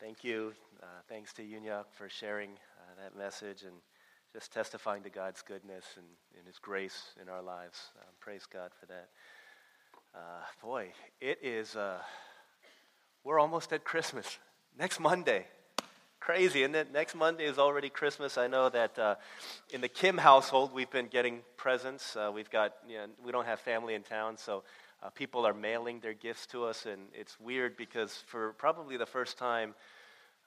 Thank you. Uh, thanks to Yunyuk for sharing uh, that message and just testifying to God's goodness and, and His grace in our lives. Um, praise God for that. Uh, boy, it is, uh, we're almost at Christmas. Next Monday. Crazy, and then next Monday is already Christmas. I know that uh, in the Kim household, we've been getting presents. We've got, you know, we don't have family in town, so uh, people are mailing their gifts to us, and it's weird because for probably the first time,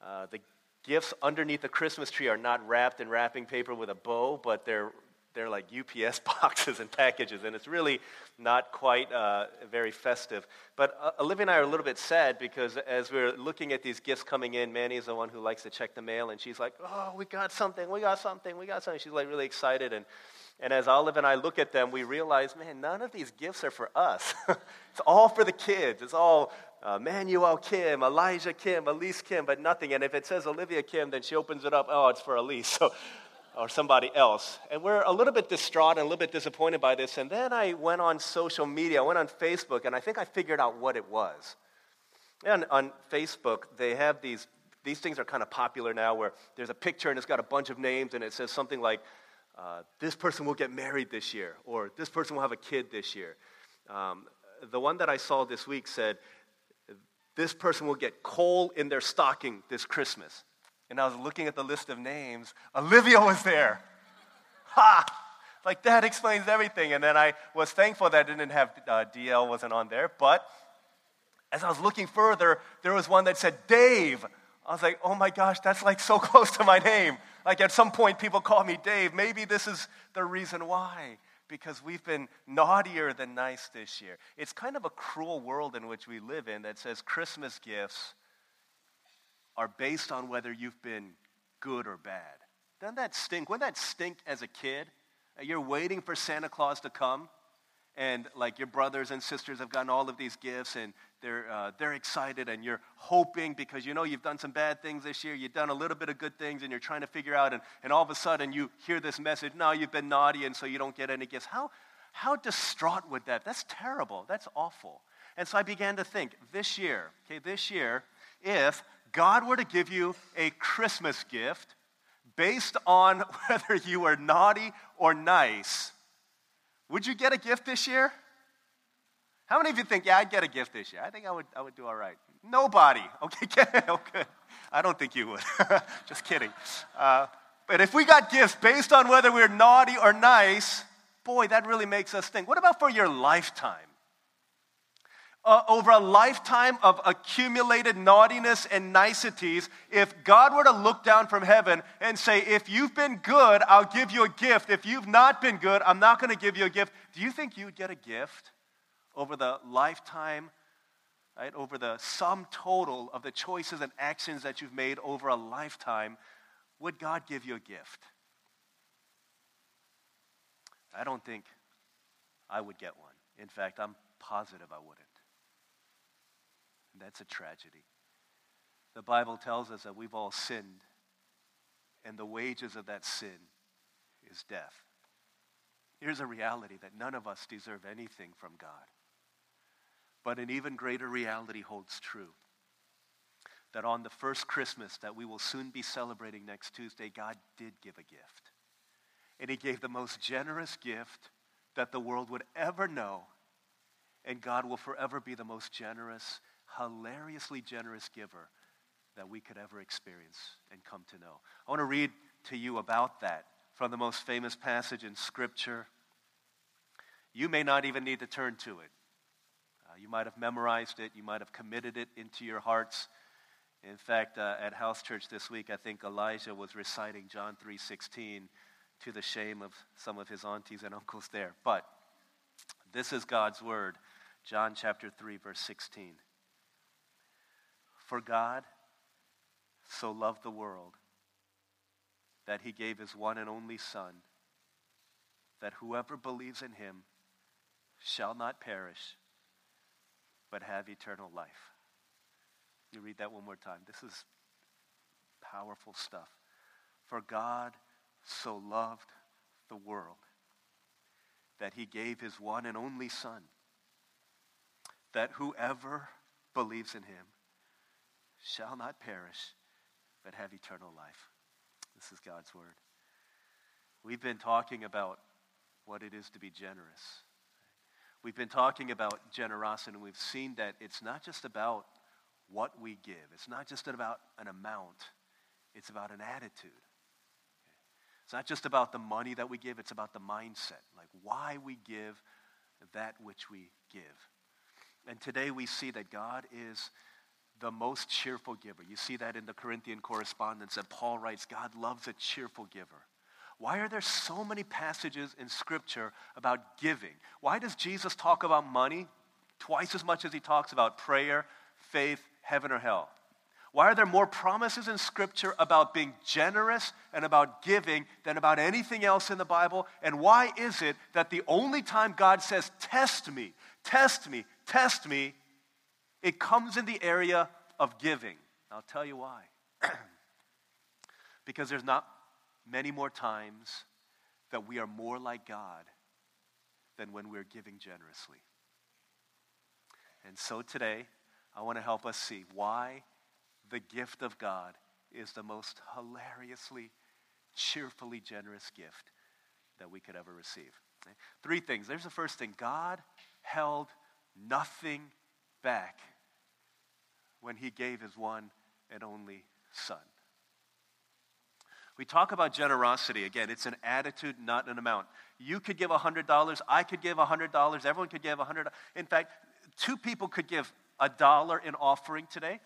uh, the gifts underneath the Christmas tree are not wrapped in wrapping paper with a bow, but they're they're like UPS boxes and packages, and it's really not quite uh, very festive. But uh, Olivia and I are a little bit sad because as we're looking at these gifts coming in, Manny is the one who likes to check the mail, and she's like, "Oh, we got something, we got something, we got something." She's like really excited, and and as Olive and I look at them, we realize, man, none of these gifts are for us. it's all for the kids. It's all uh, Manuel Kim, Elijah Kim, Elise Kim, but nothing. And if it says Olivia Kim, then she opens it up. Oh, it's for Elise. So, or somebody else. And we're a little bit distraught and a little bit disappointed by this. And then I went on social media, I went on Facebook, and I think I figured out what it was. And on Facebook, they have these, these things are kind of popular now where there's a picture and it's got a bunch of names and it says something like, uh, this person will get married this year, or this person will have a kid this year. Um, the one that I saw this week said, this person will get coal in their stocking this Christmas. And I was looking at the list of names. Olivia was there. Ha! Like that explains everything. And then I was thankful that I didn't have uh, DL wasn't on there. But as I was looking further, there was one that said Dave. I was like, oh my gosh, that's like so close to my name. Like at some point, people call me Dave. Maybe this is the reason why, because we've been naughtier than nice this year. It's kind of a cruel world in which we live in that says Christmas gifts are based on whether you've been good or bad. Doesn't that stink? Wouldn't that stink as a kid? You're waiting for Santa Claus to come and like your brothers and sisters have gotten all of these gifts and they're, uh, they're excited and you're hoping because you know you've done some bad things this year you've done a little bit of good things and you're trying to figure out and, and all of a sudden you hear this message no you've been naughty and so you don't get any gifts. How, how distraught would that that's terrible that's awful. And so i began to think this year okay this year if god were to give you a christmas gift based on whether you were naughty or nice would you get a gift this year? How many of you think, yeah, I'd get a gift this year? I think I would, I would do all right. Nobody. Okay, good. Oh. I don't think you would. Just kidding. Uh, but if we got gifts based on whether we're naughty or nice, boy, that really makes us think. What about for your lifetime? Uh, over a lifetime of accumulated naughtiness and niceties, if God were to look down from heaven and say, If you've been good, I'll give you a gift. If you've not been good, I'm not going to give you a gift. Do you think you'd get a gift over the lifetime, right? Over the sum total of the choices and actions that you've made over a lifetime? Would God give you a gift? I don't think I would get one. In fact, I'm positive I wouldn't. And that's a tragedy. The Bible tells us that we've all sinned, and the wages of that sin is death. Here's a reality that none of us deserve anything from God. But an even greater reality holds true that on the first Christmas that we will soon be celebrating next Tuesday, God did give a gift. And He gave the most generous gift that the world would ever know. And God will forever be the most generous hilariously generous giver that we could ever experience and come to know. I want to read to you about that from the most famous passage in Scripture. You may not even need to turn to it. Uh, you might have memorized it, you might have committed it into your hearts. In fact, uh, at house church this week, I think Elijah was reciting John 3:16 to the shame of some of his aunties and uncles there. But this is God's word, John chapter 3 verse 16. For God so loved the world that he gave his one and only Son, that whoever believes in him shall not perish, but have eternal life. You read that one more time. This is powerful stuff. For God so loved the world that he gave his one and only Son, that whoever believes in him shall not perish, but have eternal life. This is God's word. We've been talking about what it is to be generous. We've been talking about generosity, and we've seen that it's not just about what we give, it's not just about an amount, it's about an attitude. It's not just about the money that we give, it's about the mindset, like why we give that which we give. And today we see that God is the most cheerful giver. You see that in the Corinthian correspondence that Paul writes God loves a cheerful giver. Why are there so many passages in Scripture about giving? Why does Jesus talk about money twice as much as he talks about prayer, faith, heaven, or hell? Why are there more promises in Scripture about being generous and about giving than about anything else in the Bible? And why is it that the only time God says, Test me, test me, test me, it comes in the area of giving. I'll tell you why. because there's not many more times that we are more like God than when we're giving generously. And so today, I want to help us see why the gift of God is the most hilariously, cheerfully generous gift that we could ever receive. Three things. There's the first thing God held nothing back when he gave his one and only son. We talk about generosity. Again, it's an attitude, not an amount. You could give $100. I could give $100. Everyone could give $100. In fact, two people could give a dollar in offering today.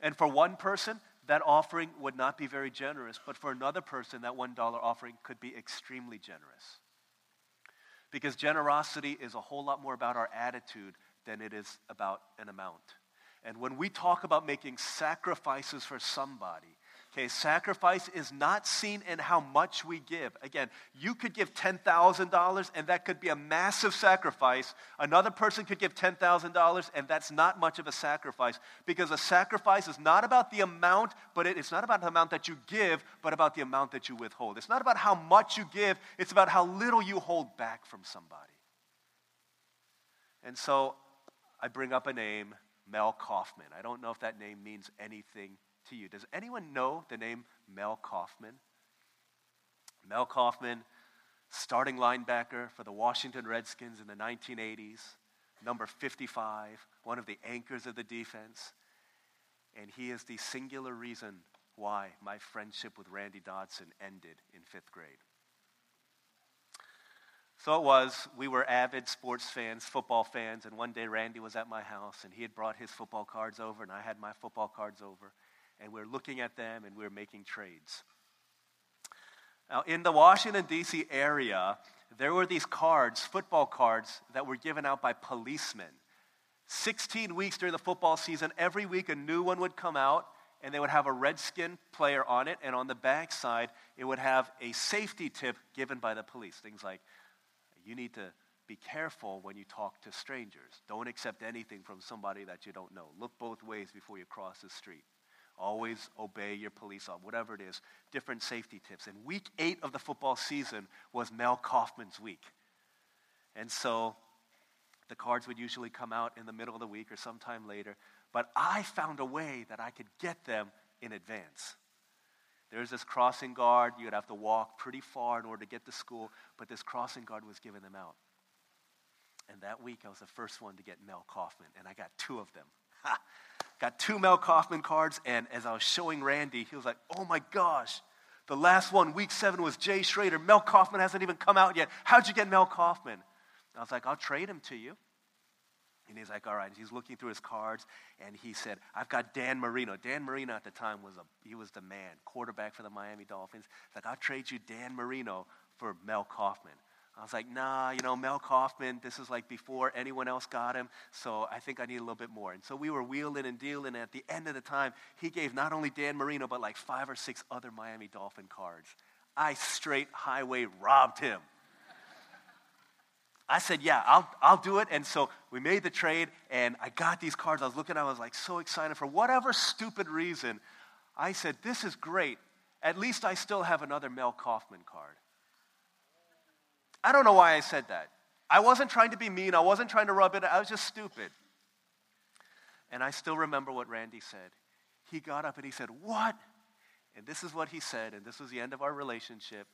And for one person, that offering would not be very generous. But for another person, that $1 offering could be extremely generous. Because generosity is a whole lot more about our attitude than it is about an amount. And when we talk about making sacrifices for somebody, okay, sacrifice is not seen in how much we give. Again, you could give $10,000 and that could be a massive sacrifice. Another person could give $10,000 and that's not much of a sacrifice because a sacrifice is not about the amount, but it, it's not about the amount that you give, but about the amount that you withhold. It's not about how much you give, it's about how little you hold back from somebody. And so I bring up a name Mel Kaufman. I don't know if that name means anything to you. Does anyone know the name Mel Kaufman? Mel Kaufman, starting linebacker for the Washington Redskins in the 1980s, number 55, one of the anchors of the defense. And he is the singular reason why my friendship with Randy Dodson ended in fifth grade. So it was, we were avid sports fans, football fans, and one day Randy was at my house and he had brought his football cards over and I had my football cards over. And we are looking at them and we are making trades. Now, in the Washington, D.C. area, there were these cards, football cards, that were given out by policemen. 16 weeks during the football season, every week a new one would come out, and they would have a redskin player on it, and on the back side, it would have a safety tip given by the police. Things like, you need to be careful when you talk to strangers. Don't accept anything from somebody that you don't know. Look both ways before you cross the street. Always obey your police officer, whatever it is. Different safety tips. And week eight of the football season was Mel Kaufman's week. And so the cards would usually come out in the middle of the week or sometime later. But I found a way that I could get them in advance. There's this crossing guard. You'd have to walk pretty far in order to get to school, but this crossing guard was giving them out. And that week, I was the first one to get Mel Kaufman, and I got two of them. Ha! Got two Mel Kaufman cards, and as I was showing Randy, he was like, oh my gosh, the last one, week seven, was Jay Schroeder. Mel Kaufman hasn't even come out yet. How'd you get Mel Kaufman? I was like, I'll trade him to you. And he's like, all right. He's looking through his cards, and he said, I've got Dan Marino. Dan Marino at the time was a he was the man, quarterback for the Miami Dolphins. He's like, I'll trade you Dan Marino for Mel Kaufman. I was like, nah, you know, Mel Kaufman, this is like before anyone else got him, so I think I need a little bit more. And so we were wheeling and dealing, and at the end of the time, he gave not only Dan Marino, but like five or six other Miami Dolphin cards. I straight highway robbed him. I said, yeah, I'll, I'll do it. And so we made the trade, and I got these cards. I was looking, at I was like so excited. For whatever stupid reason, I said, this is great. At least I still have another Mel Kaufman card. I don't know why I said that. I wasn't trying to be mean. I wasn't trying to rub it. I was just stupid. And I still remember what Randy said. He got up and he said, What? And this is what he said, and this was the end of our relationship.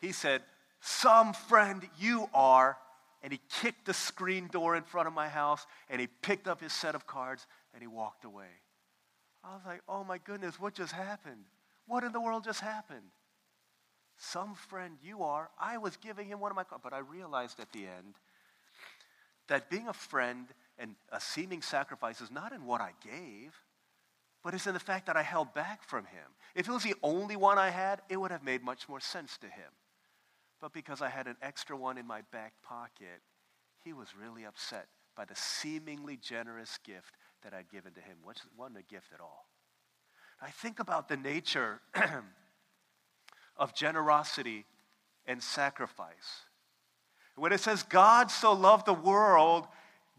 He said, Some friend you are. And he kicked the screen door in front of my house and he picked up his set of cards and he walked away. I was like, Oh my goodness, what just happened? What in the world just happened? Some friend you are. I was giving him one of my cards. But I realized at the end that being a friend and a seeming sacrifice is not in what I gave, but it's in the fact that I held back from him. If it was the only one I had, it would have made much more sense to him. But because I had an extra one in my back pocket, he was really upset by the seemingly generous gift that I'd given to him, which wasn't a gift at all. I think about the nature of generosity and sacrifice. When it says God so loved the world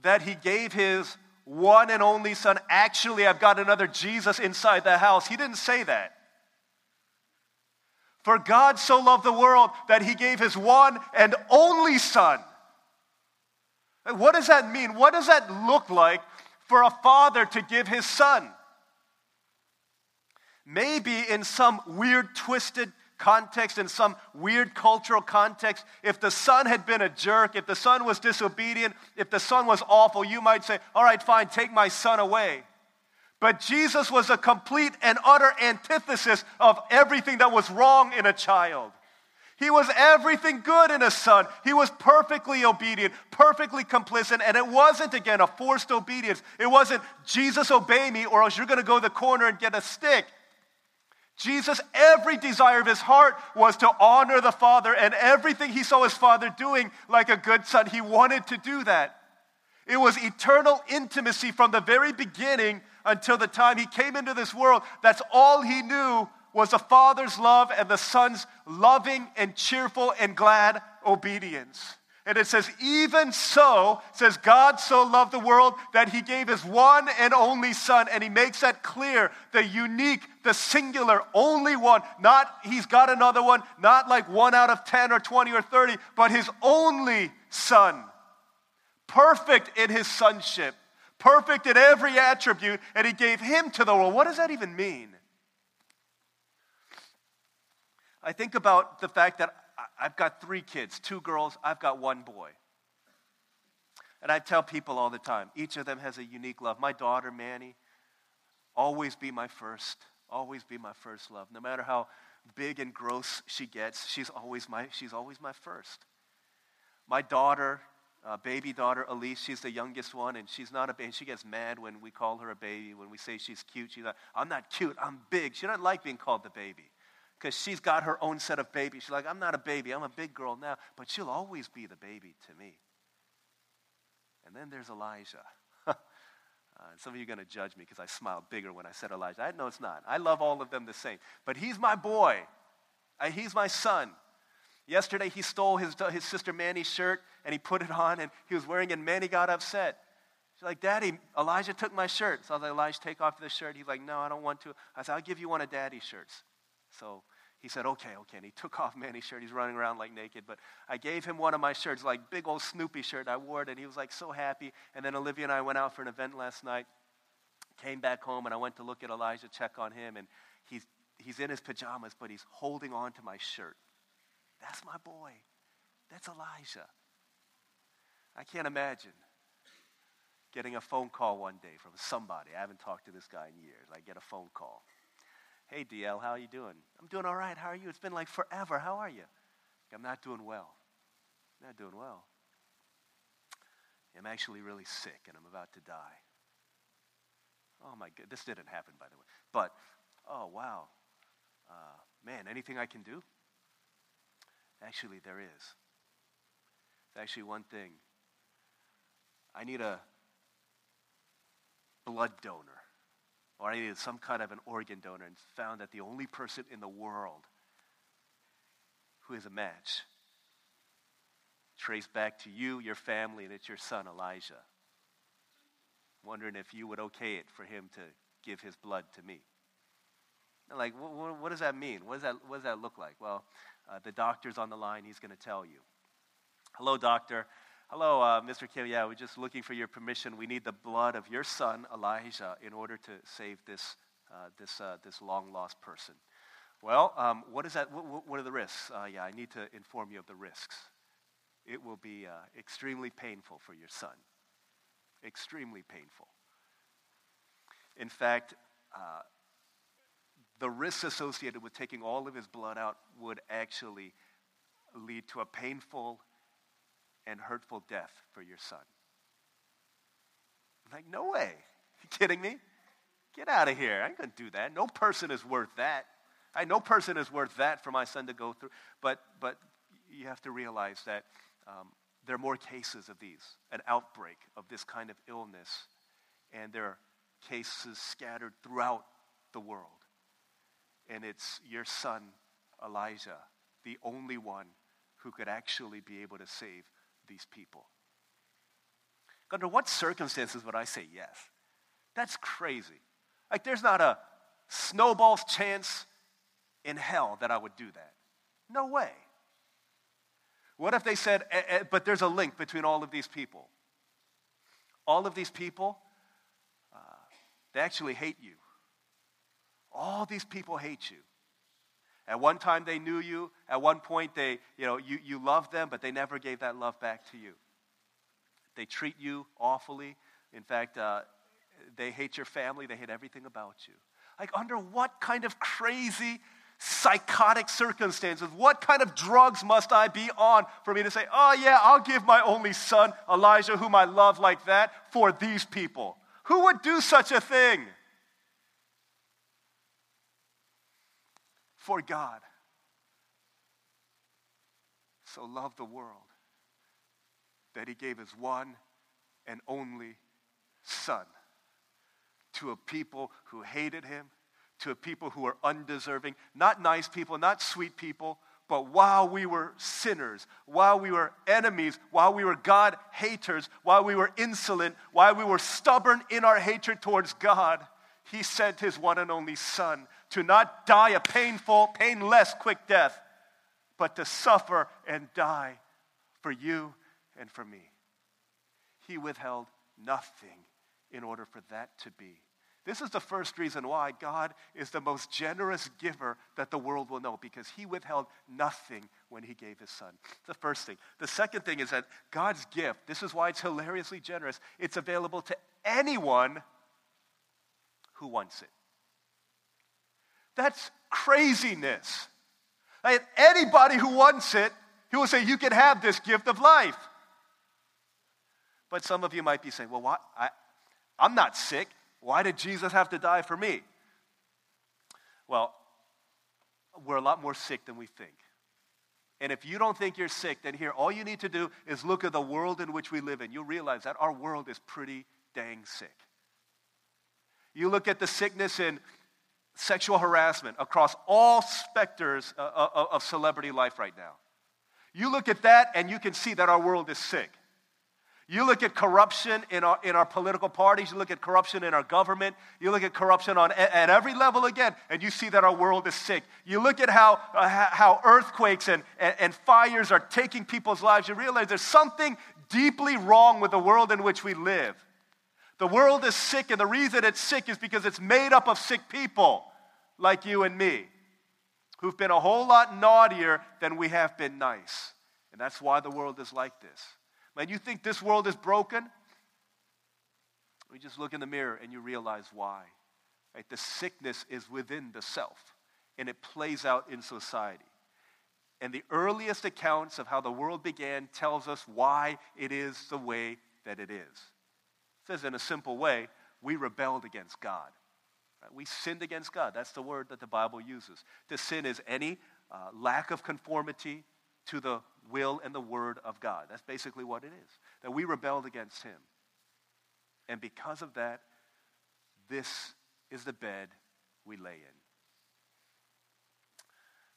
that he gave his one and only son, actually, I've got another Jesus inside the house. He didn't say that. For God so loved the world that he gave his one and only son. What does that mean? What does that look like for a father to give his son? Maybe in some weird, twisted context, in some weird cultural context, if the son had been a jerk, if the son was disobedient, if the son was awful, you might say, All right, fine, take my son away. But Jesus was a complete and utter antithesis of everything that was wrong in a child. He was everything good in a son. He was perfectly obedient, perfectly complicit, and it wasn't, again, a forced obedience. It wasn't, Jesus, obey me, or else you're going to go to the corner and get a stick. Jesus, every desire of his heart was to honor the Father, and everything he saw his Father doing like a good son, he wanted to do that. It was eternal intimacy from the very beginning until the time he came into this world. That's all he knew was the Father's love and the Son's loving and cheerful and glad obedience. And it says, even so, says God so loved the world that he gave his one and only son. And he makes that clear the unique, the singular, only one. Not he's got another one, not like one out of 10 or 20 or 30, but his only son. Perfect in his sonship, perfect in every attribute. And he gave him to the world. What does that even mean? I think about the fact that I've got three kids two girls, I've got one boy. And I tell people all the time each of them has a unique love. My daughter, Manny, always be my first, always be my first love. No matter how big and gross she gets, she's always my, she's always my first. My daughter, uh, baby daughter Elise, she's the youngest one, and she's not a baby. She gets mad when we call her a baby, when we say she's cute. She's like, I'm not cute, I'm big. She doesn't like being called the baby because she's got her own set of babies. She's like, I'm not a baby, I'm a big girl now, but she'll always be the baby to me. And then there's Elijah. uh, some of you are going to judge me because I smiled bigger when I said Elijah. I know it's not. I love all of them the same. But he's my boy, I, he's my son. Yesterday, he stole his, his sister Manny's shirt and he put it on and he was wearing it, and Manny got upset. She's like, Daddy, Elijah took my shirt. So I was like, Elijah, take off the shirt. He's like, No, I don't want to. I said, I'll give you one of Daddy's shirts. So he said, okay, okay. And he took off Manny's shirt. He's running around like naked. But I gave him one of my shirts, like big old Snoopy shirt. I wore it, and he was like so happy. And then Olivia and I went out for an event last night, came back home, and I went to look at Elijah, check on him. And he's, he's in his pajamas, but he's holding on to my shirt. That's my boy. That's Elijah. I can't imagine getting a phone call one day from somebody. I haven't talked to this guy in years. I get a phone call. Hey, DL, how are you doing? I'm doing all right. How are you? It's been like forever. How are you? I'm not doing well. Not doing well. I'm actually really sick and I'm about to die. Oh my God, this didn't happen, by the way. But, oh wow. Uh, man, anything I can do? Actually, there is. It's actually one thing. I need a blood donor or I needed some kind of an organ donor and found that the only person in the world who is a match traced back to you, your family, and it's your son, Elijah. Wondering if you would okay it for him to give his blood to me. Like, what, what, does that mean? What does that, what does that look like? Well, uh, the doctor's on the line. He's going to tell you. Hello, doctor. Hello, uh, Mr. Kim. Yeah, we're just looking for your permission. We need the blood of your son, Elijah, in order to save this, uh, this, uh, this long lost person. Well, um, what is that? What, what are the risks? Uh, yeah, I need to inform you of the risks. It will be uh, extremely painful for your son. Extremely painful. In fact, the risks associated with taking all of his blood out would actually lead to a painful and hurtful death for your son. I'm like, no way. You kidding me? Get out of here. I ain't to do that. No person is worth that. I, no person is worth that for my son to go through. But, but you have to realize that um, there are more cases of these, an outbreak of this kind of illness, and there are cases scattered throughout the world. And it's your son, Elijah, the only one who could actually be able to save these people. Under what circumstances would I say yes? That's crazy. Like, there's not a snowball's chance in hell that I would do that. No way. What if they said, eh, eh, but there's a link between all of these people? All of these people, uh, they actually hate you. All these people hate you. At one time they knew you. At one point they, you know, you, you loved them, but they never gave that love back to you. They treat you awfully. In fact, uh, they hate your family. They hate everything about you. Like, under what kind of crazy psychotic circumstances. What kind of drugs must I be on for me to say, oh, yeah, I'll give my only son, Elijah, whom I love like that, for these people? Who would do such a thing? For God. So loved the world that he gave his one and only son to a people who hated him to a people who were undeserving, not nice people, not sweet people, but while we were sinners, while we were enemies, while we were God haters, while we were insolent, while we were stubborn in our hatred towards God, He sent His one and only Son to not die a painful, painless, quick death, but to suffer and die for you and for me. He withheld nothing in order for that to be. This is the first reason why God is the most generous giver that the world will know, because he withheld nothing when he gave his son. The first thing. The second thing is that God's gift, this is why it's hilariously generous, it's available to anyone who wants it. That's craziness. Like anybody who wants it, he will say, You can have this gift of life. But some of you might be saying, Well, why? I, I'm not sick. Why did Jesus have to die for me? Well, we're a lot more sick than we think. And if you don't think you're sick, then here, all you need to do is look at the world in which we live in. You'll realize that our world is pretty dang sick. You look at the sickness in sexual harassment across all specters of celebrity life right now. You look at that and you can see that our world is sick. You look at corruption in our, in our political parties, you look at corruption in our government, you look at corruption on, at every level again, and you see that our world is sick. You look at how, uh, how earthquakes and, and, and fires are taking people's lives, you realize there's something deeply wrong with the world in which we live. The world is sick, and the reason it's sick is because it's made up of sick people like you and me who've been a whole lot naughtier than we have been nice. And that's why the world is like this. Man, you think this world is broken? You just look in the mirror and you realize why. Right? The sickness is within the self, and it plays out in society. And the earliest accounts of how the world began tells us why it is the way that it is. Says in a simple way, we rebelled against God. We sinned against God. That's the word that the Bible uses. To sin is any uh, lack of conformity to the will and the word of God. That's basically what it is. That we rebelled against him. And because of that, this is the bed we lay in.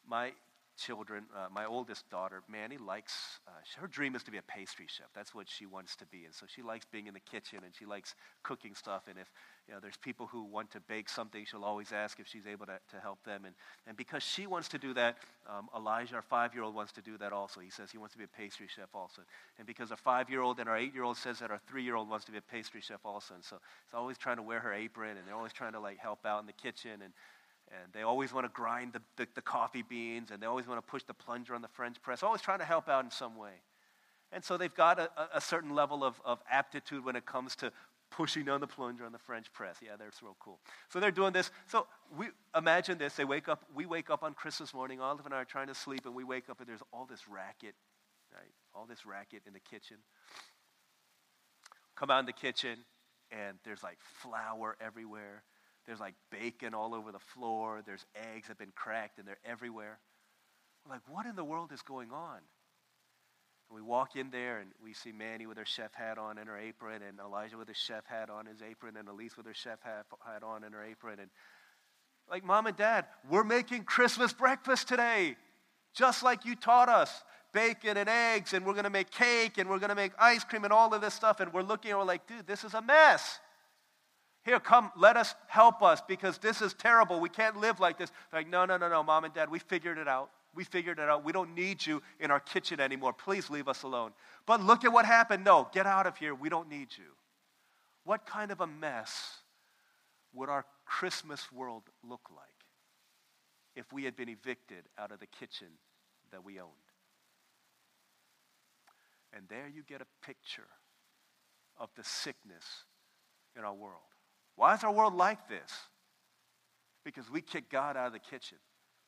My children. Uh, my oldest daughter, Manny, likes, uh, her dream is to be a pastry chef. That's what she wants to be. And so she likes being in the kitchen and she likes cooking stuff. And if you know, there's people who want to bake something, she'll always ask if she's able to, to help them. And, and because she wants to do that, um, Elijah, our five year old, wants to do that also. He says he wants to be a pastry chef also. And because our five year old and our eight year old says that our three year old wants to be a pastry chef also. And so it's always trying to wear her apron and they're always trying to like help out in the kitchen. And, and they always want to grind the, the, the, coffee beans, and they always want to push the plunger on the French press, always trying to help out in some way. And so they've got a, a certain level of, of aptitude when it comes to pushing on the plunger on the French press. Yeah, that's real cool. So they're doing this. So we imagine this. They wake up, we wake up on Christmas morning, Olive and I are trying to sleep, and we wake up and there's all this racket, right? All this racket in the kitchen. Come out in the kitchen, and there's like flour everywhere there's like bacon all over the floor. There's eggs that have been cracked and they're everywhere. We're like, what in the world is going on? And we walk in there and we see Manny with her chef hat on and her apron, and Elijah with his chef hat on his apron, and Elise with her chef hat, hat on and her apron. And like, mom and dad, we're making Christmas breakfast today, just like you taught us bacon and eggs, and we're going to make cake, and we're going to make ice cream, and all of this stuff. And we're looking and we're like, dude, this is a mess. Here, come, let us help us because this is terrible. We can't live like this. like, no, no, no, no, mom and dad, we figured it out. We figured it out. We don't need you in our kitchen anymore. Please leave us alone. But look at what happened. No, get out of here. We don't need you. What kind of a mess would our Christmas world look like if we had been evicted out of the kitchen that we owned? And there you get a picture of the sickness in our world. Why is our world like this? Because we kick God out of the kitchen.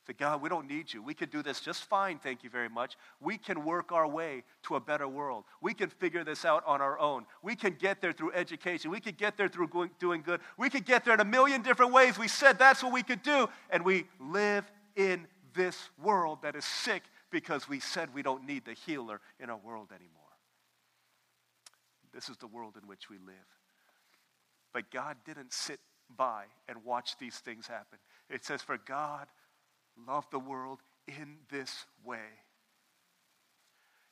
Say, God, we don't need you. We can do this just fine, thank you very much. We can work our way to a better world. We can figure this out on our own. We can get there through education. We can get there through going, doing good. We could get there in a million different ways. We said that's what we could do. And we live in this world that is sick because we said we don't need the healer in our world anymore. This is the world in which we live. But God didn't sit by and watch these things happen. It says, For God loved the world in this way.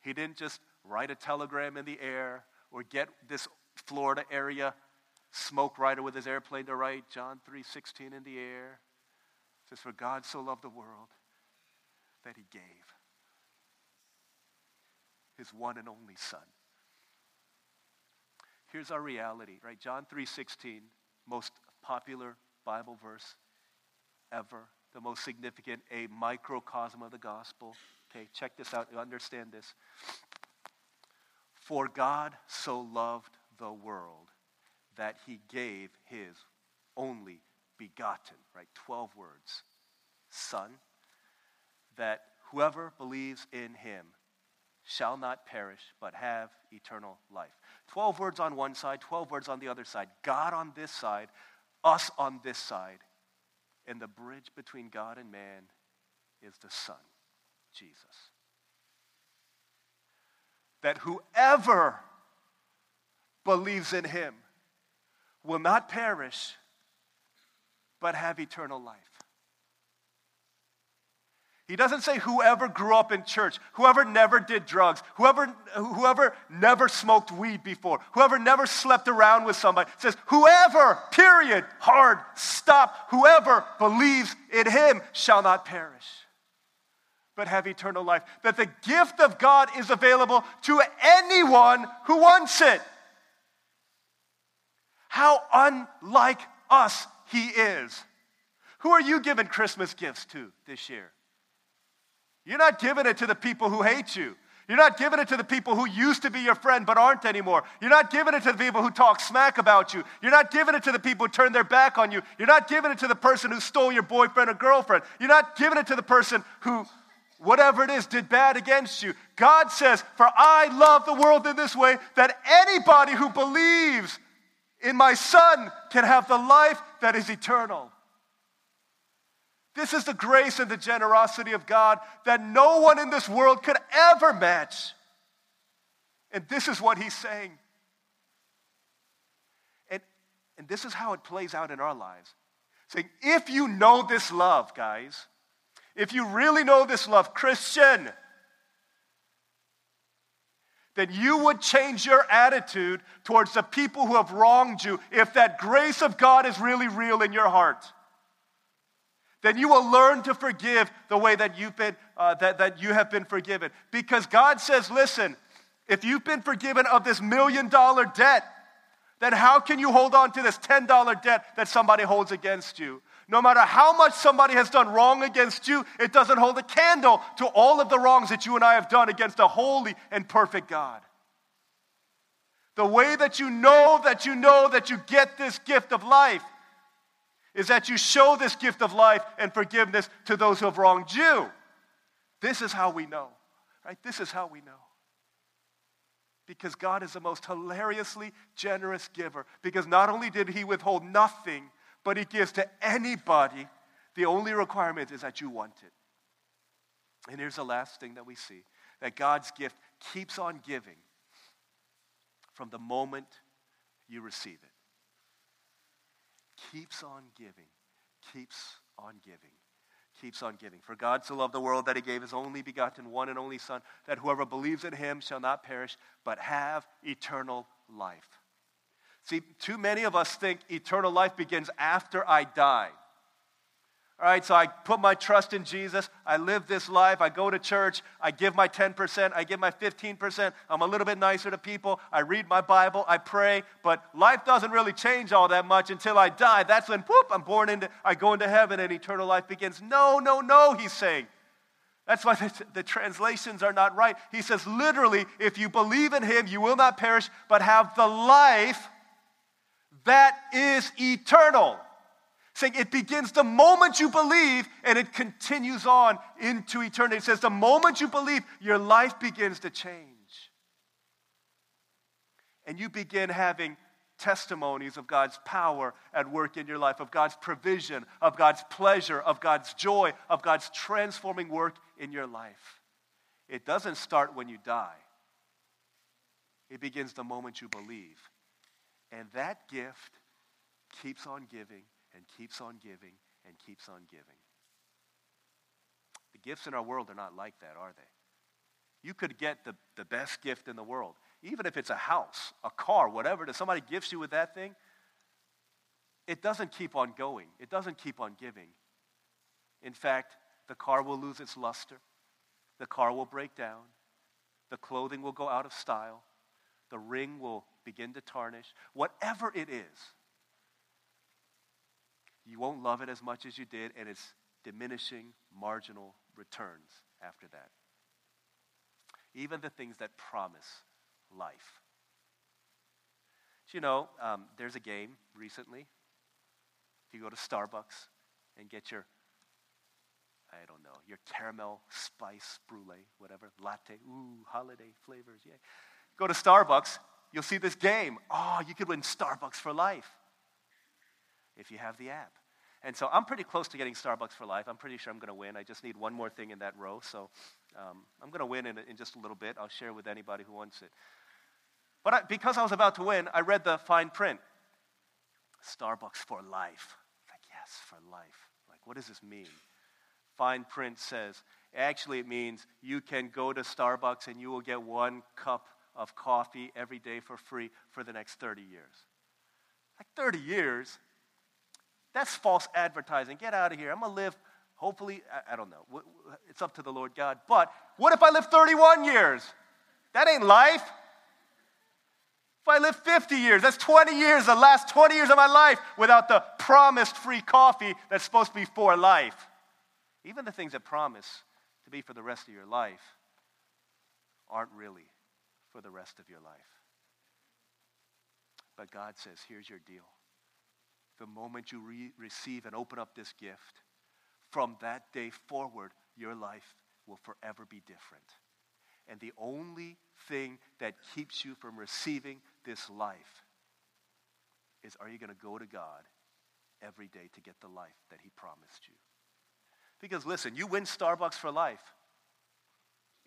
He didn't just write a telegram in the air or get this Florida area smoke writer with his airplane to write John 3:16 in the air. It says, For God so loved the world that he gave his one and only Son Here's our reality, right? John 3:16, most popular Bible verse ever, the most significant, a microcosm of the gospel. Okay, check this out. Understand this. For God so loved the world that he gave his only begotten, right? 12 words. Son, that whoever believes in him shall not perish, but have eternal life. 12 words on one side, 12 words on the other side. God on this side, us on this side. And the bridge between God and man is the Son, Jesus. That whoever believes in him will not perish, but have eternal life. He doesn't say whoever grew up in church, whoever never did drugs, whoever, whoever never smoked weed before, whoever never slept around with somebody. It says whoever, period, hard, stop, whoever believes in him shall not perish, but have eternal life. That the gift of God is available to anyone who wants it. How unlike us he is. Who are you giving Christmas gifts to this year? You're not giving it to the people who hate you. You're not giving it to the people who used to be your friend but aren't anymore. You're not giving it to the people who talk smack about you. You're not giving it to the people who turn their back on you. You're not giving it to the person who stole your boyfriend or girlfriend. You're not giving it to the person who, whatever it is, did bad against you. God says, For I love the world in this way that anybody who believes in my Son can have the life that is eternal. This is the grace and the generosity of God that no one in this world could ever match. And this is what he's saying. And, and this is how it plays out in our lives. Saying, if you know this love, guys, if you really know this love, Christian, then you would change your attitude towards the people who have wronged you if that grace of God is really real in your heart. Then you will learn to forgive the way that you've been uh, that, that you have been forgiven. Because God says, listen, if you've been forgiven of this million dollar debt, then how can you hold on to this $10 debt that somebody holds against you? No matter how much somebody has done wrong against you, it doesn't hold a candle to all of the wrongs that you and I have done against a holy and perfect God. The way that you know that you know that you get this gift of life is that you show this gift of life and forgiveness to those who have wronged you. This is how we know, right? This is how we know. Because God is the most hilariously generous giver. Because not only did He withhold nothing but he gives to anybody. The only requirement is that you want it. And here's the last thing that we see that God's gift keeps on giving from the moment you receive it. Keeps on giving, keeps on giving, keeps on giving. For God so loved the world that he gave his only begotten one and only Son, that whoever believes in him shall not perish, but have eternal life. See, too many of us think eternal life begins after I die. All right, so I put my trust in Jesus. I live this life. I go to church. I give my 10%. I give my 15%. I'm a little bit nicer to people. I read my Bible. I pray. But life doesn't really change all that much until I die. That's when, whoop, I'm born into, I go into heaven and eternal life begins. No, no, no, he's saying. That's why the, the, translations are not right. He says, literally, if you believe in him, you will not perish, but have the life that is eternal. Saying it begins the moment you believe and it continues on into eternity. It says the moment you believe, your life begins to change. And you begin having testimonies of God's power at work in your life, of God's provision, of God's pleasure, of God's joy, of God's transforming work in your life. It doesn't start when you die, it begins the moment you believe. And that gift keeps on giving and keeps on giving and keeps on giving. The gifts in our world are not like that, are they? You could get the, the best gift in the world, even if it's a house, a car, whatever, if somebody gifts you with that thing, it doesn't keep on going. It doesn't keep on giving. In fact, the car will lose its luster. The car will break down. The clothing will go out of style. The ring will begin to tarnish, whatever it is, you won't love it as much as you did, and it's diminishing marginal returns after that. Even the things that promise life. you know, um, there's a game recently. If you go to Starbucks and get your, I don't know, your caramel spice brulee, whatever, latte, ooh, holiday flavors, yeah. Go to Starbucks, you'll see this game. Oh, you could win Starbucks for life if you have the app. And so I'm pretty close to getting Starbucks for life. I'm pretty sure I'm going to win. I just need one more thing in that row. So um, I'm going to win in, in, just a little bit. I'll share with anybody who wants it. But I, because I was about to win, I read the fine print Starbucks for life. Like, yes, for life. Like, what does this mean? Fine print says, actually, it means you can go to Starbucks and you will get one cup of coffee every day for free for the next 30 years. Like 30 years? That's false advertising. Get out of here. I'm going to live, hopefully, I, I don't know. It's up to the Lord God. But what if I live 31 years? That ain't life. If I live 50 years, that's 20 years, the last 20 years of my life without the promised free coffee that's supposed to be for life. Even the things that promise to be for the rest of your life aren't really for the rest of your life. But God says, here's your deal. The moment you re- receive and open up this gift, from that day forward, your life will forever be different. And the only thing that keeps you from receiving this life is are you going to go to God every day to get the life that He promised you? Because listen, you win Starbucks for life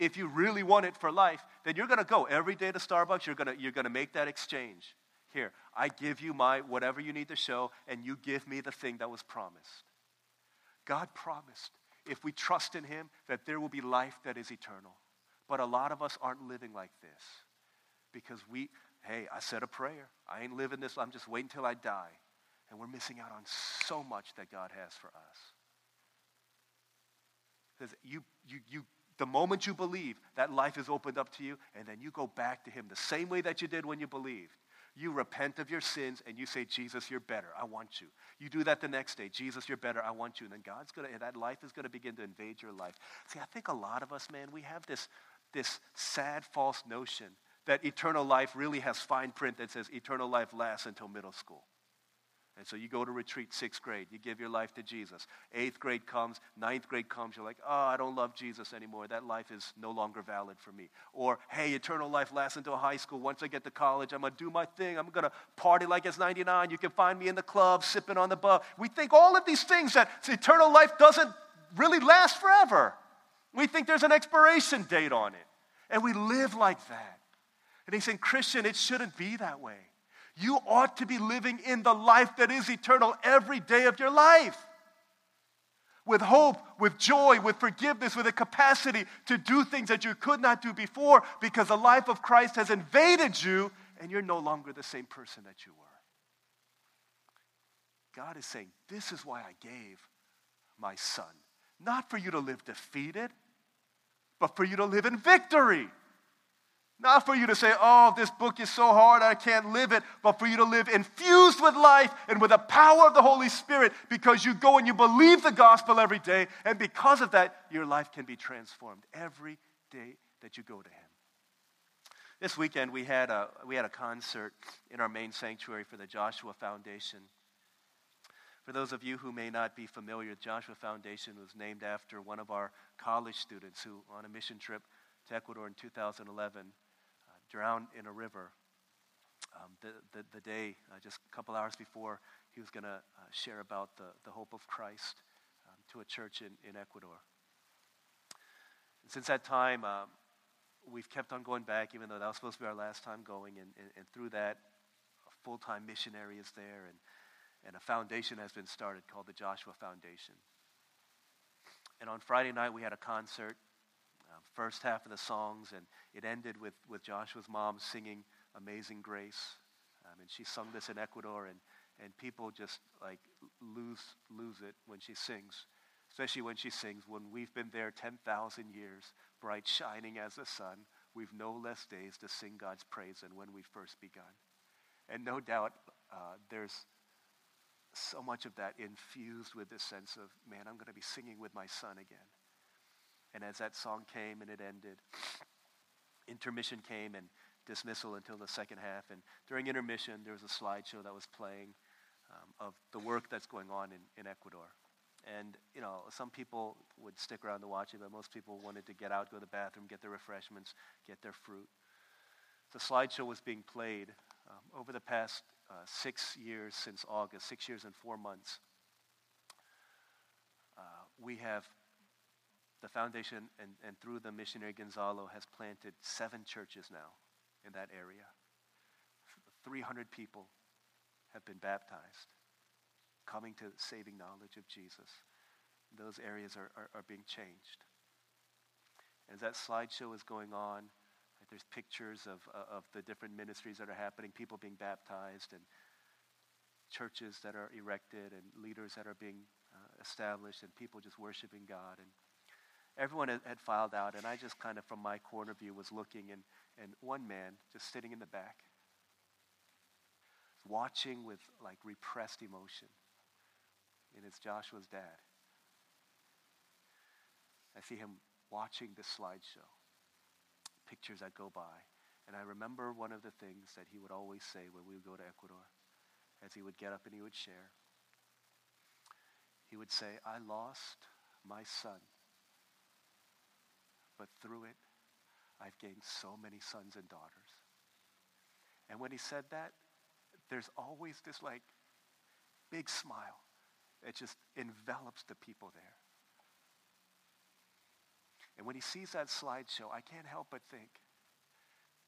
if you really want it for life, then you're going to go every day to Starbucks. You're going to, you're going to make that exchange. Here, I give you my whatever you need to show, and you give me the thing that was promised. God promised if we trust in Him, that there will be life that is eternal. But a lot of us aren't living like this because we, hey, I said a prayer. I ain't living this, I'm just waiting until I die. And we're missing out on so much that God has for us. Because you, you, you, the moment you believe, that life is opened up to you, and then you go back to Him the same way that you did when you believed. You repent of your sins and you say, Jesus, you're better. I want you. You do that the next day. Jesus, you're better. I want you. And then God's going to, that life is going to begin to invade your life. See, I think a lot of us, man, we have this, this sad, false notion that eternal life really has fine print that says eternal life lasts until middle school. And so you go to retreat, sixth grade, you give your life to Jesus. Eighth grade comes, ninth grade comes, you're like, oh, I don't love Jesus anymore. That life is no longer valid for me. Or, hey, eternal life lasts until high school. Once I get to college, I'm going to do my thing. I'm going to party like it's 99. You can find me in the club, sipping on the buff. We think all of these things that eternal life doesn't really last forever. We think there's an expiration date on it. And we live like that. And he's saying, Christian, it shouldn't be that way. You ought to be living in the life that is eternal every day of your life. With hope, with joy, with forgiveness, with a capacity to do things that you could not do before because the life of Christ has invaded you and you're no longer the same person that you were. God is saying, This is why I gave my son. Not for you to live defeated, but for you to live in victory. Not for you to say, oh, this book is so hard, I can't live it, but for you to live infused with life and with the power of the Holy Spirit because you go and you believe the gospel every day. And because of that, your life can be transformed every day that you go to Him. This weekend, we had a, we had a concert in our main sanctuary for the Joshua Foundation. For those of you who may not be familiar, the Joshua Foundation was named after one of our college students who, on a mission trip to Ecuador in 2011, drowned in a river. Um, the, the, the, day, uh, just a couple hours before, he was going to uh, share about the, the hope of Christ um, to a church in, in Ecuador. And since that time, um, we've kept on going back, even though that was supposed to be our last time going. And, and, and through that, a full time missionary is there, and, and a foundation has been started called the Joshua Foundation. And on Friday night, we had a concert first half of the songs, and it ended with, with Joshua's mom singing Amazing Grace. Um, and she sung this in Ecuador, and, and people just like lose, lose it when she sings, especially when she sings, When we've been there 10,000 years, bright shining as the sun, we've no less days to sing God's praise than when we first begun. And no doubt uh, there's so much of that infused with this sense of, man, I'm going to be singing with my son again. And as that song came and it ended, intermission came and dismissal until the second half. And during intermission, there was a slideshow that was playing um, of the work that's going on in, in Ecuador. And, you know, some people would stick around to watch it, but most people wanted to get out, go to the bathroom, get their refreshments, get their fruit. The slideshow was being played um, over the past uh, six years since August, six years and four months. Uh, we have the foundation and, and through the missionary Gonzalo has planted seven churches now in that area. 300 people have been baptized, coming to saving knowledge of Jesus. Those areas are, are, are being changed. As that slideshow is going on, there's pictures of, uh, of the different ministries that are happening, people being baptized, and churches that are erected, and leaders that are being uh, established, and people just worshiping God. And everyone had filed out, and I just kind of, from my corner view, was looking, and, and one man just sitting in the back, watching with like repressed emotion. And it's Joshua's dad. I see him watching the slideshow, pictures that go by. And I remember one of the things that he would always say when we would go to Ecuador, as he would get up and he would share. He would say, I lost my son but through it, I've gained so many sons and daughters. And when he said that, there's always this like big smile that just envelops the people there. And when he sees that slideshow, I can't help but think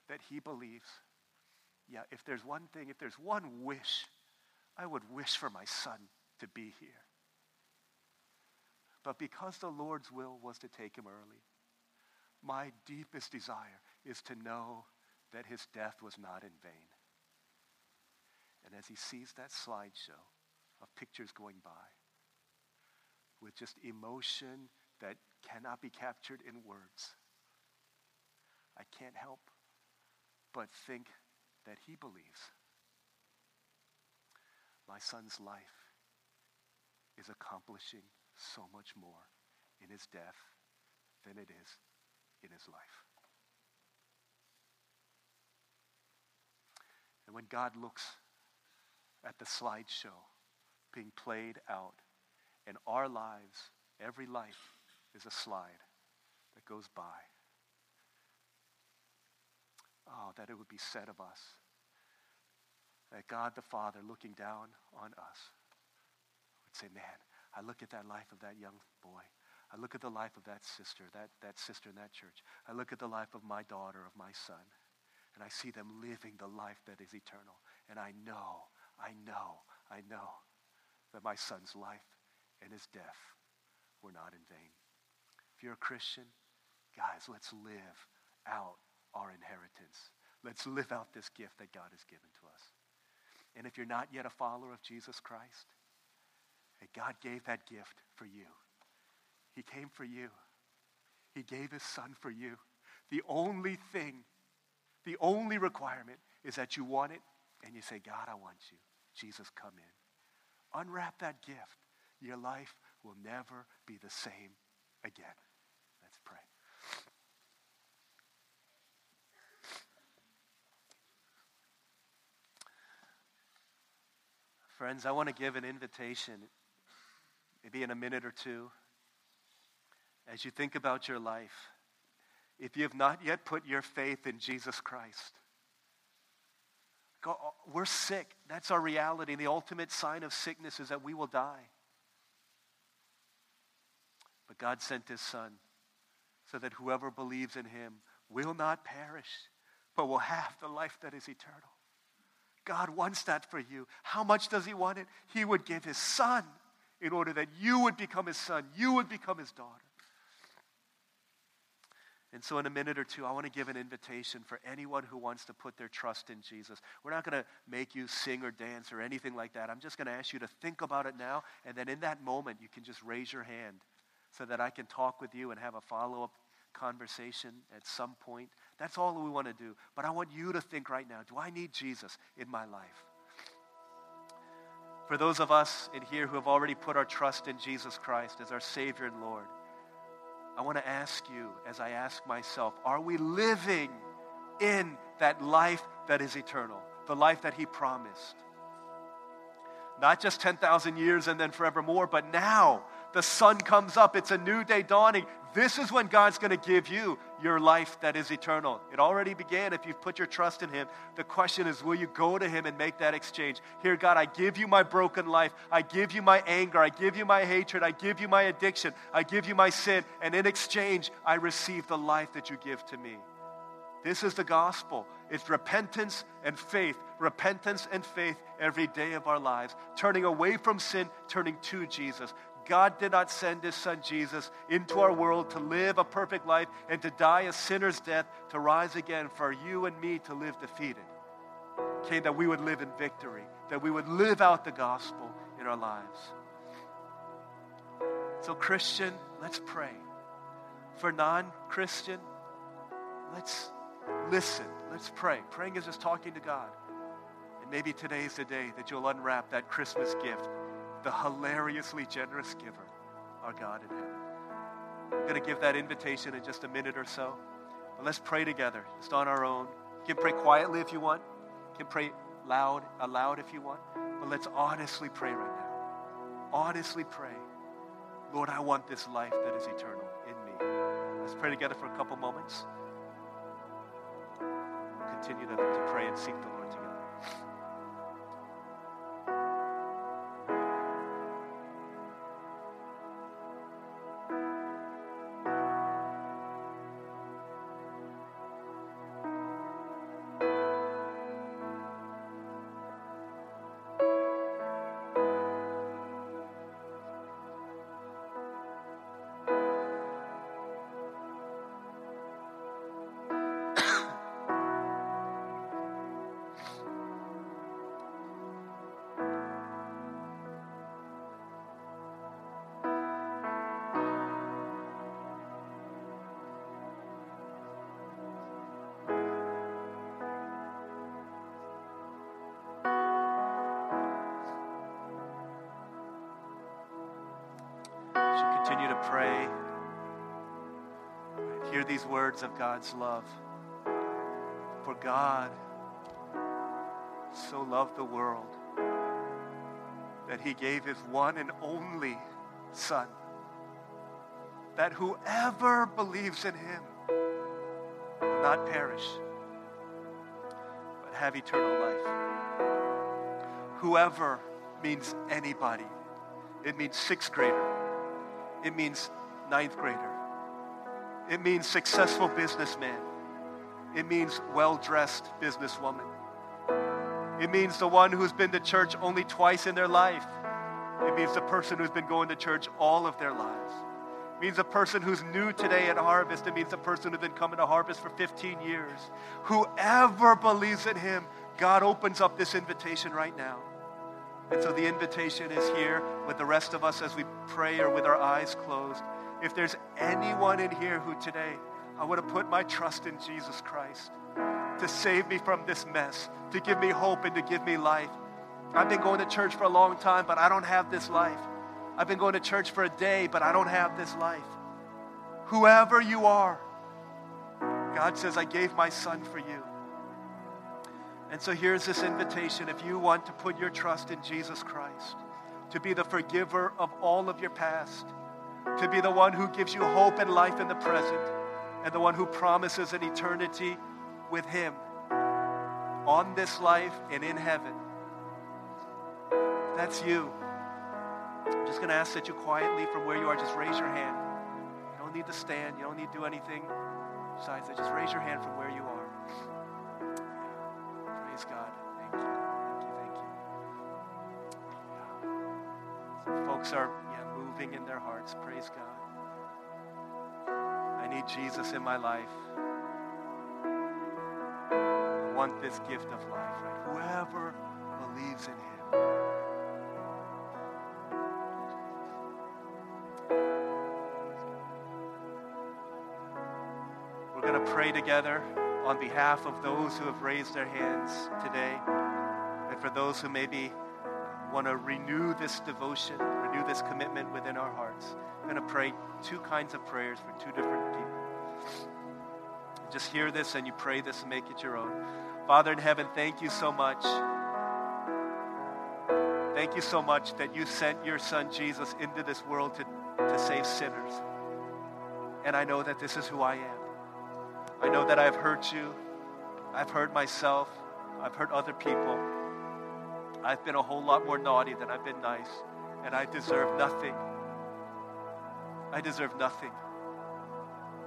that he believes, yeah, if there's one thing, if there's one wish, I would wish for my son to be here. but because the Lord's will was to take him early, my deepest desire is to know that his death was not in vain. And as he sees that slideshow of pictures going by with just emotion that cannot be captured in words, I can't help but think that he believes my son's life is accomplishing so much more in his death than it is in his life. And when God looks at the slideshow being played out, and our lives, every life is a slide that goes by, oh, that it would be said of us that God the Father looking down on us would say, Man, I look at that life of that young boy. I look at the life of that sister, that, that sister in that church. I look at the life of my daughter, of my son, and I see them living the life that is eternal. And I know, I know, I know that my son's life and his death were not in vain. If you're a Christian, guys, let's live out our inheritance. Let's live out this gift that God has given to us. And if you're not yet a follower of Jesus Christ, God gave that gift for you. He came for you. He gave his son for you. The only thing, the only requirement is that you want it and you say, God, I want you. Jesus, come in. Unwrap that gift. Your life will never be the same again. Let's pray. Friends, I want to give an invitation, maybe in a minute or two, as you think about your life. If you have not yet put your faith in Jesus Christ, we're sick. That's our reality. The ultimate sign of sickness is that we will die. But God sent his Son so that whoever believes in him will not perish, but will have the life that is eternal. God wants that for you. How much does He want it? He would give His Son in order that you would become His son, you would become His daughter. And so, in a minute or two, I want to give an invitation for anyone who wants to put their trust in Jesus. We're not going to make you sing or dance or anything like that. I'm just going to ask you to think about it now, and then in that moment, you can just raise your hand so that I can talk with you and have a follow up conversation at some point. That's all we want to do. But I want you to think right now do I need Jesus in my life? For those of us in here who have already put our trust in Jesus Christ as our Savior and Lord, I want to ask you, as I ask myself, are we living in that life that is eternal, the life that He promised? Not just 10,000 years and then forevermore, but now the sun comes up. It's a new day dawning. This is when God's going to give you your life that is eternal. It already began if you've put your trust in Him. The question is, will you go to Him and make that exchange? Here, God, I give you my broken life. I give you my anger. I give you my hatred. I give you my addiction. I give you my sin. And in exchange, I receive the life that you give to me. This is the gospel. It's repentance and faith, repentance and faith every day of our lives, turning away from sin, turning to Jesus. God did not send his son Jesus into our world to live a perfect life and to die a sinner's death, to rise again for you and me to live defeated. Okay, that we would live in victory, that we would live out the gospel in our lives. So, Christian, let's pray. For non Christian, let's listen. Let's pray. Praying is just talking to God. And maybe today is the day that you'll unwrap that Christmas gift the hilariously generous giver, our God in heaven. I'm going to give that invitation in just a minute or so. But let's pray together, just on our own. You can pray quietly if you want. You can pray loud, aloud if you want. But let's honestly pray right now. Honestly pray. Lord, I want this life that is eternal in me. Let's pray together for a couple moments. Continue to, to pray and seek the Lord together. Words of God's love. For God so loved the world that he gave his one and only Son, that whoever believes in him will not perish, but have eternal life. Whoever means anybody. It means sixth grader. It means ninth grader. It means successful businessman. It means well dressed businesswoman. It means the one who's been to church only twice in their life. It means the person who's been going to church all of their lives. It means the person who's new today at Harvest. It means the person who's been coming to Harvest for 15 years. Whoever believes in him, God opens up this invitation right now. And so the invitation is here with the rest of us as we pray or with our eyes closed. If there's anyone in here who today, I want to put my trust in Jesus Christ to save me from this mess, to give me hope and to give me life. I've been going to church for a long time, but I don't have this life. I've been going to church for a day, but I don't have this life. Whoever you are, God says, I gave my son for you. And so here's this invitation if you want to put your trust in Jesus Christ, to be the forgiver of all of your past, to be the one who gives you hope and life in the present, and the one who promises an eternity with Him on this life and in heaven. That's you. I'm just going to ask that you quietly, from where you are, just raise your hand. You don't need to stand, you don't need to do anything besides that. Just raise your hand from where you are. Praise God. Thank you. Thank you. Thank you. Yeah. Folks are moving in their hearts. Praise God. I need Jesus in my life. I want this gift of life, right? Whoever believes in him. We're going to pray together on behalf of those who have raised their hands today, and for those who maybe want to renew this devotion, renew this commitment within our hearts. I'm going to pray two kinds of prayers for two different people. Just hear this and you pray this and make it your own. Father in heaven, thank you so much. Thank you so much that you sent your son Jesus into this world to, to save sinners. And I know that this is who I am. I know that I've hurt you. I've hurt myself. I've hurt other people. I've been a whole lot more naughty than I've been nice. And I deserve nothing. I deserve nothing.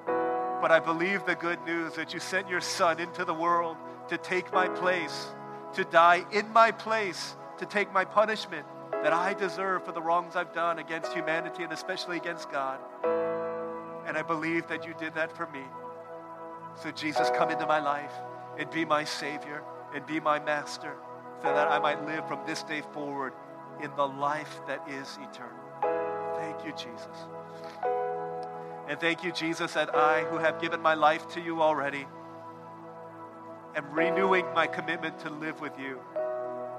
But I believe the good news that you sent your son into the world to take my place, to die in my place, to take my punishment that I deserve for the wrongs I've done against humanity and especially against God. And I believe that you did that for me. So, Jesus, come into my life and be my Savior and be my Master so that I might live from this day forward in the life that is eternal. Thank you, Jesus. And thank you, Jesus, that I, who have given my life to you already, am renewing my commitment to live with you.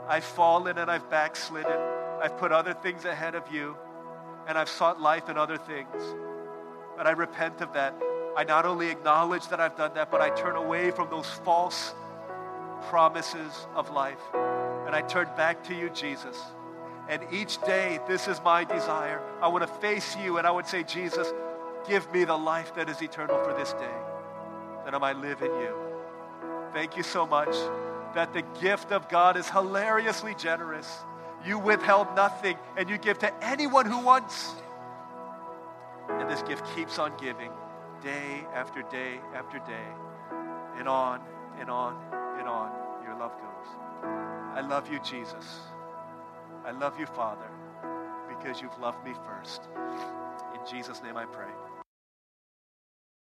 I've fallen and I've backslidden. I've put other things ahead of you, and I've sought life in other things. But I repent of that. I not only acknowledge that I've done that, but I turn away from those false promises of life. And I turn back to you, Jesus. And each day, this is my desire. I want to face you and I would say, Jesus, give me the life that is eternal for this day, that I might live in you. Thank you so much that the gift of God is hilariously generous. You withheld nothing and you give to anyone who wants. And this gift keeps on giving day after day after day, and on and on and on. Your love goes. I love you, Jesus. I love you, Father, because you've loved me first. In Jesus' name I pray.